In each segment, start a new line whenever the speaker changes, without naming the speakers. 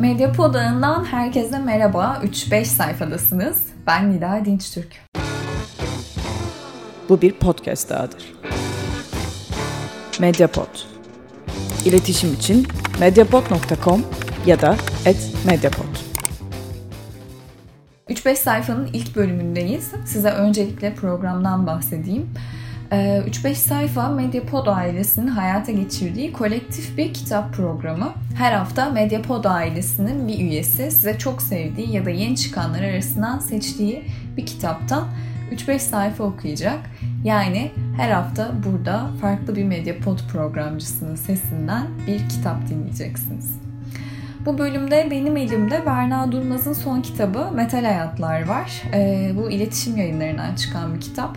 Medyapod ağından herkese merhaba. 3-5 sayfadasınız. Ben Nida Dinçtürk.
Bu bir podcast dahadır. Mediapod. İletişim için mediapod.com ya da @mediapod.
3-5 sayfanın ilk bölümündeyiz. Size öncelikle programdan bahsedeyim. 3-5 ee, sayfa Medyapod ailesinin hayata geçirdiği kolektif bir kitap programı. Her hafta Medyapod ailesinin bir üyesi size çok sevdiği ya da yeni çıkanlar arasından seçtiği bir kitaptan 3-5 sayfa okuyacak. Yani her hafta burada farklı bir Medyapod programcısının sesinden bir kitap dinleyeceksiniz. Bu bölümde benim elimde Berna Durmaz'ın son kitabı Metal Hayatlar var. Ee, bu iletişim yayınlarından çıkan bir kitap.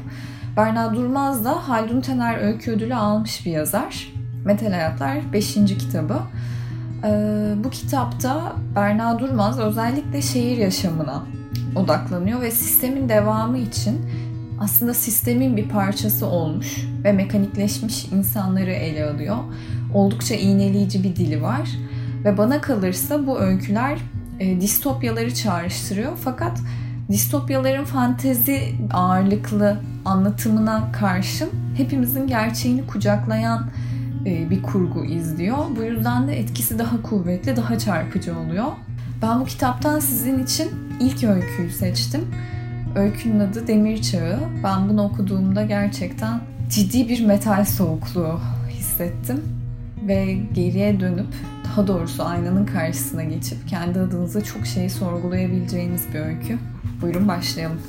Berna Durmaz da Haldun Tener Öykü Ödülü almış bir yazar. Metal Hayatlar 5. kitabı. Ee, bu kitapta Berna Durmaz özellikle şehir yaşamına odaklanıyor ve sistemin devamı için aslında sistemin bir parçası olmuş ve mekanikleşmiş insanları ele alıyor. Oldukça iğneleyici bir dili var ve bana kalırsa bu öyküler e, distopyaları çağrıştırıyor fakat distopyaların fantezi ağırlıklı anlatımına karşın hepimizin gerçeğini kucaklayan e, bir kurgu izliyor. Bu yüzden de etkisi daha kuvvetli, daha çarpıcı oluyor. Ben bu kitaptan sizin için ilk öyküyü seçtim. Öykünün adı Demir Çağı. Ben bunu okuduğumda gerçekten ciddi bir metal soğukluğu hissettim. Ve geriye dönüp, daha doğrusu aynanın karşısına geçip kendi adınıza çok şey sorgulayabileceğiniz bir öykü. Buyurun başlayalım.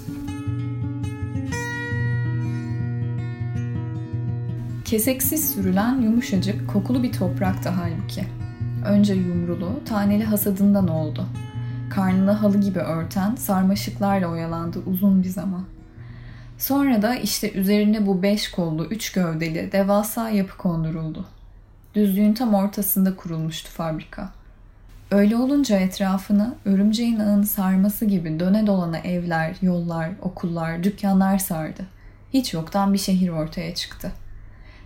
Keseksiz sürülen yumuşacık, kokulu bir topraktı halbuki. Önce yumrulu, taneli hasadından oldu. Karnını halı gibi örten, sarmaşıklarla oyalandı uzun bir zaman. Sonra da işte üzerine bu beş kollu, üç gövdeli, devasa yapı konduruldu. Düzlüğün tam ortasında kurulmuştu fabrika. Öyle olunca etrafını örümceğin ağını sarması gibi döne dolana evler, yollar, okullar, dükkanlar sardı. Hiç yoktan bir şehir ortaya çıktı.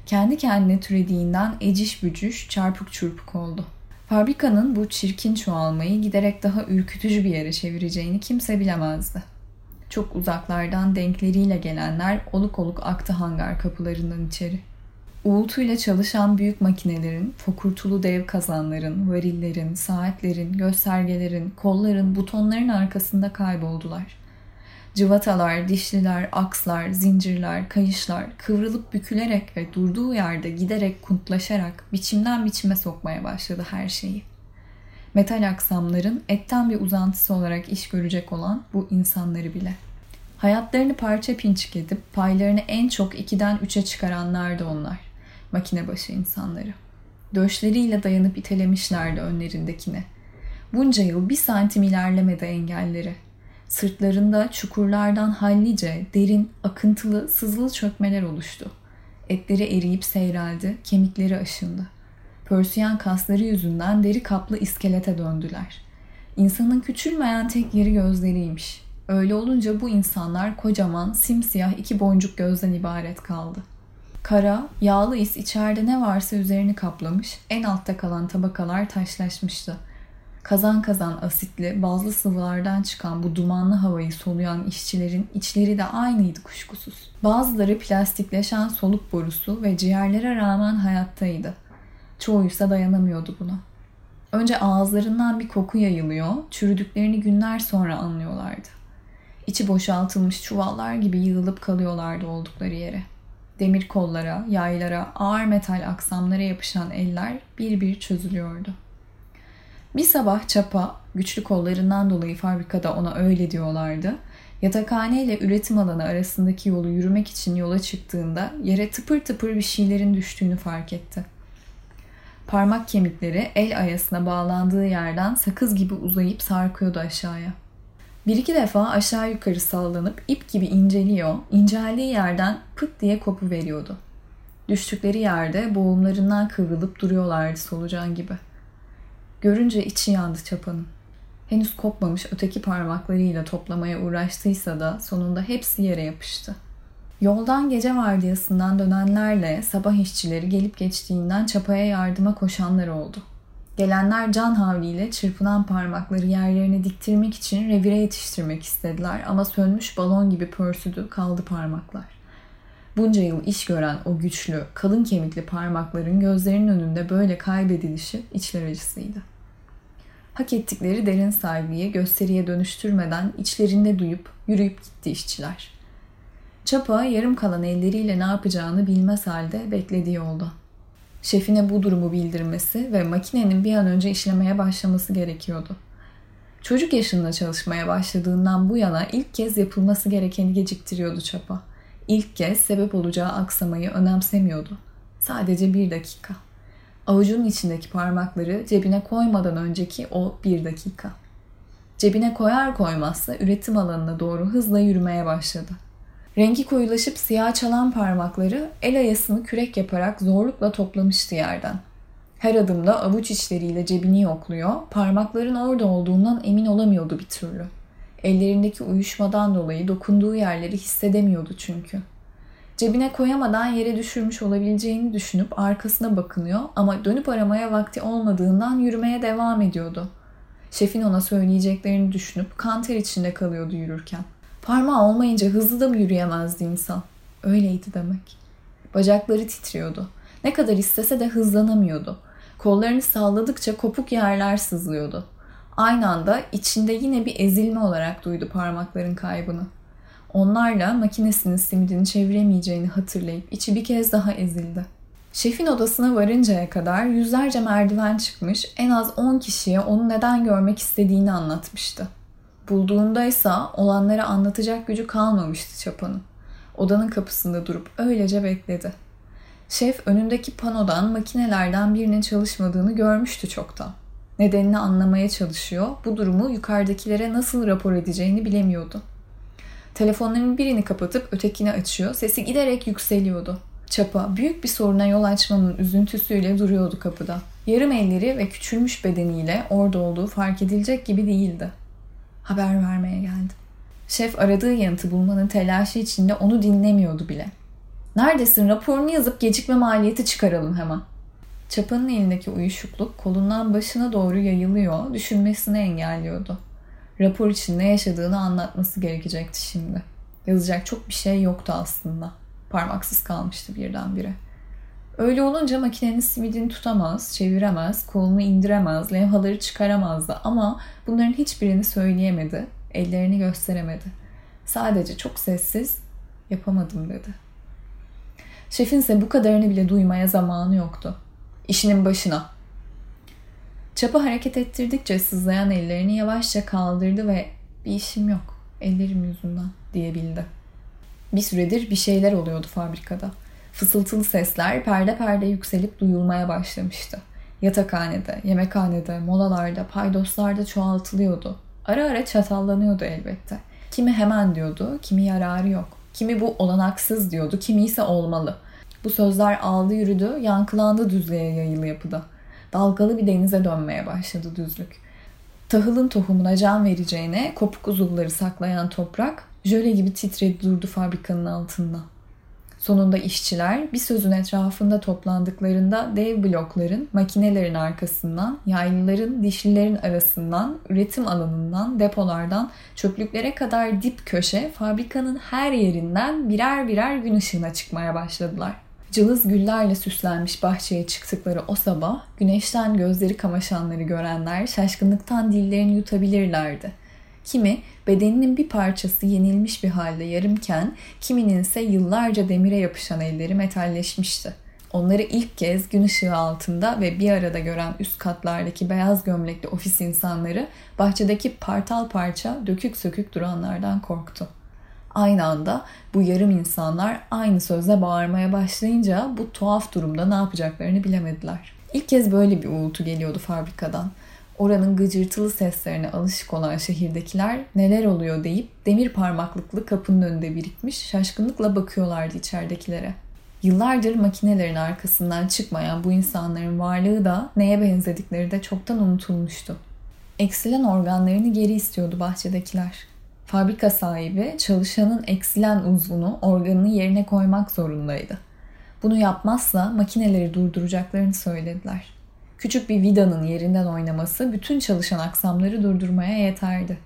Kendi kendine türediğinden eciş bücüş, çarpık çırpık oldu. Fabrikanın bu çirkin çoğalmayı giderek daha ürkütücü bir yere çevireceğini kimse bilemezdi. Çok uzaklardan denkleriyle gelenler oluk oluk aktı hangar kapılarından içeri. Uğultuyla çalışan büyük makinelerin, fokurtulu dev kazanların, varillerin, saatlerin, göstergelerin, kolların, butonların arkasında kayboldular. Cıvatalar, dişliler, akslar, zincirler, kayışlar kıvrılıp bükülerek ve durduğu yerde giderek kuntlaşarak biçimden biçime sokmaya başladı her şeyi. Metal aksamların etten bir uzantısı olarak iş görecek olan bu insanları bile. Hayatlarını parça pinçik edip paylarını en çok ikiden üçe çıkaranlar da onlar makine başı insanları. Döşleriyle dayanıp itelemişlerdi önlerindekine. Bunca yıl bir santim ilerlemedi engelleri. Sırtlarında çukurlardan hallice, derin, akıntılı, sızılı çökmeler oluştu. Etleri eriyip seyreldi, kemikleri aşındı. Pörsüyen kasları yüzünden deri kaplı iskelete döndüler. İnsanın küçülmeyen tek yeri gözleriymiş. Öyle olunca bu insanlar kocaman, simsiyah iki boncuk gözden ibaret kaldı.'' Kara, yağlı is içeride ne varsa üzerini kaplamış, en altta kalan tabakalar taşlaşmıştı. Kazan kazan asitli, bazlı sıvılardan çıkan bu dumanlı havayı soluyan işçilerin içleri de aynıydı kuşkusuz. Bazıları plastikleşen soluk borusu ve ciğerlere rağmen hayattaydı. Çoğuysa dayanamıyordu buna. Önce ağızlarından bir koku yayılıyor, çürüdüklerini günler sonra anlıyorlardı. İçi boşaltılmış çuvallar gibi yığılıp kalıyorlardı oldukları yere.'' Demir kollara, yaylara, ağır metal aksamlara yapışan eller bir bir çözülüyordu. Bir sabah çapa, güçlü kollarından dolayı fabrikada ona öyle diyorlardı. Yatakhane ile üretim alanı arasındaki yolu yürümek için yola çıktığında yere tıpır tıpır bir şeylerin düştüğünü fark etti. Parmak kemikleri el ayasına bağlandığı yerden sakız gibi uzayıp sarkıyordu aşağıya. Bir iki defa aşağı yukarı sallanıp ip gibi inceliyor, inceldiği yerden pıt diye kopu veriyordu. Düştükleri yerde boğumlarından kıvrılıp duruyorlardı solucan gibi. Görünce içi yandı çapanın. Henüz kopmamış öteki parmaklarıyla toplamaya uğraştıysa da sonunda hepsi yere yapıştı. Yoldan gece vardiyasından dönenlerle sabah işçileri gelip geçtiğinden çapaya yardıma koşanlar oldu. Gelenler can havliyle çırpınan parmakları yerlerine diktirmek için revire yetiştirmek istediler ama sönmüş balon gibi pörsüdü kaldı parmaklar. Bunca yıl iş gören o güçlü, kalın kemikli parmakların gözlerinin önünde böyle kaybedilişi içler acısıydı. Hak ettikleri derin saygıyı gösteriye dönüştürmeden içlerinde duyup yürüyüp gitti işçiler. Çapa yarım kalan elleriyle ne yapacağını bilmez halde beklediği oldu. Şefine bu durumu bildirmesi ve makinenin bir an önce işlemeye başlaması gerekiyordu. Çocuk yaşında çalışmaya başladığından bu yana ilk kez yapılması gerekeni geciktiriyordu Çapa. İlk kez sebep olacağı aksamayı önemsemiyordu. Sadece bir dakika. Avucunun içindeki parmakları cebine koymadan önceki o bir dakika. Cebine koyar koymazsa üretim alanına doğru hızla yürümeye başladı. Rengi koyulaşıp siyah çalan parmakları el ayasını kürek yaparak zorlukla toplamıştı yerden. Her adımda avuç içleriyle cebini yokluyor, parmakların orada olduğundan emin olamıyordu bir türlü. Ellerindeki uyuşmadan dolayı dokunduğu yerleri hissedemiyordu çünkü. Cebine koyamadan yere düşürmüş olabileceğini düşünüp arkasına bakınıyor ama dönüp aramaya vakti olmadığından yürümeye devam ediyordu. Şefin ona söyleyeceklerini düşünüp kanter içinde kalıyordu yürürken. Parmağı olmayınca hızlı da mı yürüyemezdi insan? Öyleydi demek. Bacakları titriyordu. Ne kadar istese de hızlanamıyordu. Kollarını salladıkça kopuk yerler sızlıyordu. Aynı anda içinde yine bir ezilme olarak duydu parmakların kaybını. Onlarla makinesinin simidini çeviremeyeceğini hatırlayıp içi bir kez daha ezildi. Şefin odasına varıncaya kadar yüzlerce merdiven çıkmış, en az 10 kişiye onu neden görmek istediğini anlatmıştı. Bulduğundaysa olanları anlatacak gücü kalmamıştı çapanın. Odanın kapısında durup öylece bekledi. Şef önündeki panodan makinelerden birinin çalışmadığını görmüştü çoktan. Nedenini anlamaya çalışıyor, bu durumu yukarıdakilere nasıl rapor edeceğini bilemiyordu. Telefonların birini kapatıp ötekini açıyor, sesi giderek yükseliyordu. Çapa büyük bir soruna yol açmanın üzüntüsüyle duruyordu kapıda. Yarım elleri ve küçülmüş bedeniyle orada olduğu fark edilecek gibi değildi haber vermeye geldim. Şef aradığı yanıtı bulmanın telaşı içinde onu dinlemiyordu bile. Neredesin raporunu yazıp gecikme maliyeti çıkaralım hemen. Çapanın elindeki uyuşukluk kolundan başına doğru yayılıyor, düşünmesini engelliyordu. Rapor için ne yaşadığını anlatması gerekecekti şimdi. Yazacak çok bir şey yoktu aslında. Parmaksız kalmıştı birdenbire. Öyle olunca makinenin simidini tutamaz, çeviremez, kolunu indiremez, levhaları çıkaramazdı ama bunların hiçbirini söyleyemedi, ellerini gösteremedi. Sadece çok sessiz, yapamadım dedi. Şefin ise bu kadarını bile duymaya zamanı yoktu. İşinin başına. Çapa hareket ettirdikçe sızlayan ellerini yavaşça kaldırdı ve bir işim yok, ellerim yüzünden diyebildi. Bir süredir bir şeyler oluyordu fabrikada. Fısıltılı sesler perde perde yükselip duyulmaya başlamıştı. Yatakhanede, yemekhanede, molalarda, paydoslarda çoğaltılıyordu. Ara ara çatallanıyordu elbette. Kimi hemen diyordu, kimi yararı yok. Kimi bu olanaksız diyordu, kimi ise olmalı. Bu sözler aldı yürüdü, yankılandı düzlüğe yayılı yapıda. Dalgalı bir denize dönmeye başladı düzlük. Tahılın tohumuna can vereceğine kopuk uzuvları saklayan toprak jöle gibi titredi durdu fabrikanın altında. Sonunda işçiler bir sözün etrafında toplandıklarında dev blokların, makinelerin arkasından, yaylıların, dişlilerin arasından, üretim alanından, depolardan, çöplüklere kadar dip köşe, fabrikanın her yerinden birer birer gün ışığına çıkmaya başladılar. Cılız güllerle süslenmiş bahçeye çıktıkları o sabah güneşten gözleri kamaşanları görenler şaşkınlıktan dillerini yutabilirlerdi. Kimi bedeninin bir parçası yenilmiş bir halde yarımken kiminin ise yıllarca demire yapışan elleri metalleşmişti. Onları ilk kez gün ışığı altında ve bir arada gören üst katlardaki beyaz gömlekli ofis insanları bahçedeki partal parça dökük sökük duranlardan korktu. Aynı anda bu yarım insanlar aynı sözle bağırmaya başlayınca bu tuhaf durumda ne yapacaklarını bilemediler. İlk kez böyle bir uğultu geliyordu fabrikadan. Oranın gıcırtılı seslerine alışık olan şehirdekiler neler oluyor deyip demir parmaklıklı kapının önünde birikmiş şaşkınlıkla bakıyorlardı içeridekilere. Yıllardır makinelerin arkasından çıkmayan bu insanların varlığı da neye benzedikleri de çoktan unutulmuştu. Eksilen organlarını geri istiyordu bahçedekiler. Fabrika sahibi çalışanın eksilen uzvunu, organını yerine koymak zorundaydı. Bunu yapmazsa makineleri durduracaklarını söylediler. Küçük bir vidanın yerinden oynaması bütün çalışan aksamları durdurmaya yeterdi.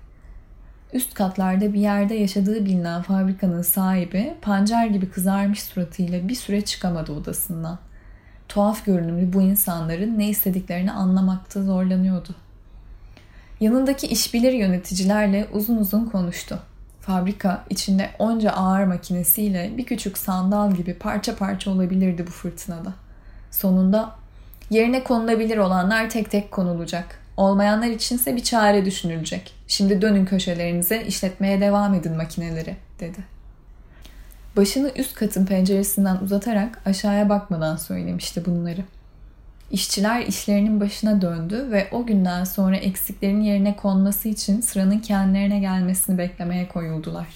Üst katlarda bir yerde yaşadığı bilinen fabrikanın sahibi pancar gibi kızarmış suratıyla bir süre çıkamadı odasından. Tuhaf görünümlü bu insanların ne istediklerini anlamakta zorlanıyordu. Yanındaki işbilir yöneticilerle uzun uzun konuştu. Fabrika içinde onca ağır makinesiyle bir küçük sandal gibi parça parça olabilirdi bu fırtınada. Sonunda yerine konulabilir olanlar tek tek konulacak. Olmayanlar içinse bir çare düşünülecek. Şimdi dönün köşelerinize, işletmeye devam edin makineleri, dedi. Başını üst katın penceresinden uzatarak aşağıya bakmadan söylemişti bunları. İşçiler işlerinin başına döndü ve o günden sonra eksiklerin yerine konması için sıranın kendilerine gelmesini beklemeye koyuldular.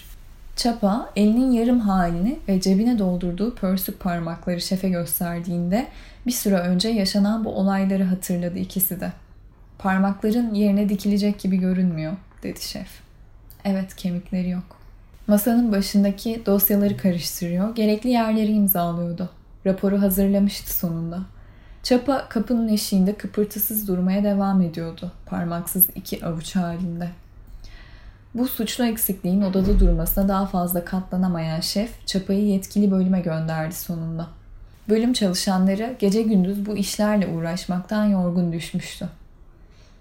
Çapa elinin yarım halini ve cebine doldurduğu pörsük parmakları şefe gösterdiğinde bir süre önce yaşanan bu olayları hatırladı ikisi de. Parmakların yerine dikilecek gibi görünmüyor, dedi şef. Evet, kemikleri yok. Masanın başındaki dosyaları karıştırıyor, gerekli yerleri imzalıyordu. Raporu hazırlamıştı sonunda. Çapa kapının eşiğinde kıpırtısız durmaya devam ediyordu, parmaksız iki avuç halinde. Bu suçlu eksikliğin odada durmasına daha fazla katlanamayan şef, Çapa'yı yetkili bölüme gönderdi sonunda. Bölüm çalışanları gece gündüz bu işlerle uğraşmaktan yorgun düşmüştü.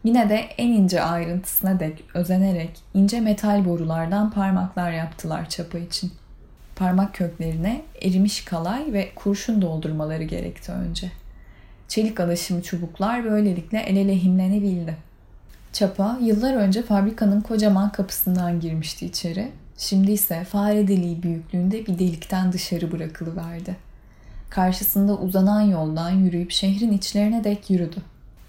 Yine de en ince ayrıntısına dek özenerek ince metal borulardan parmaklar yaptılar çapa için. Parmak köklerine erimiş kalay ve kurşun doldurmaları gerekti önce. Çelik alaşımı çubuklar böylelikle ele lehimlenebildi. Çapa yıllar önce fabrikanın kocaman kapısından girmişti içeri. Şimdi ise fare deliği büyüklüğünde bir delikten dışarı bırakılıverdi. Karşısında uzanan yoldan yürüyüp şehrin içlerine dek yürüdü.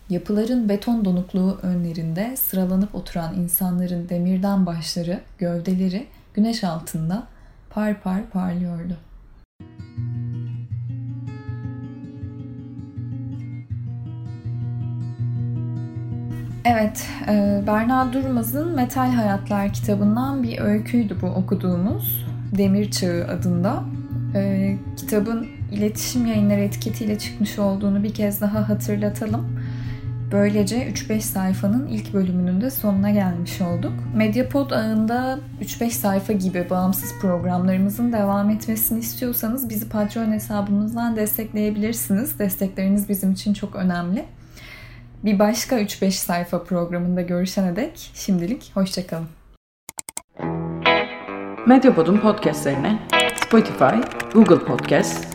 Yapıların beton donukluğu önlerinde sıralanıp oturan insanların demirden başları, gövdeleri güneş altında par par parlıyordu. Evet, e, Berna Durmaz'ın Metal Hayatlar kitabından bir öyküydü bu okuduğumuz. Demir Çağı adında. E, kitabın iletişim yayınları etiketiyle çıkmış olduğunu bir kez daha hatırlatalım. Böylece 3-5 sayfanın ilk bölümünün de sonuna gelmiş olduk. Mediapod ağında 3-5 sayfa gibi bağımsız programlarımızın devam etmesini istiyorsanız bizi Patreon hesabımızdan destekleyebilirsiniz. Destekleriniz bizim için çok önemli. Bir başka 3-5 sayfa programında görüşene dek şimdilik hoşçakalın.
Medyapod'un podcastlerine Spotify, Google Podcast,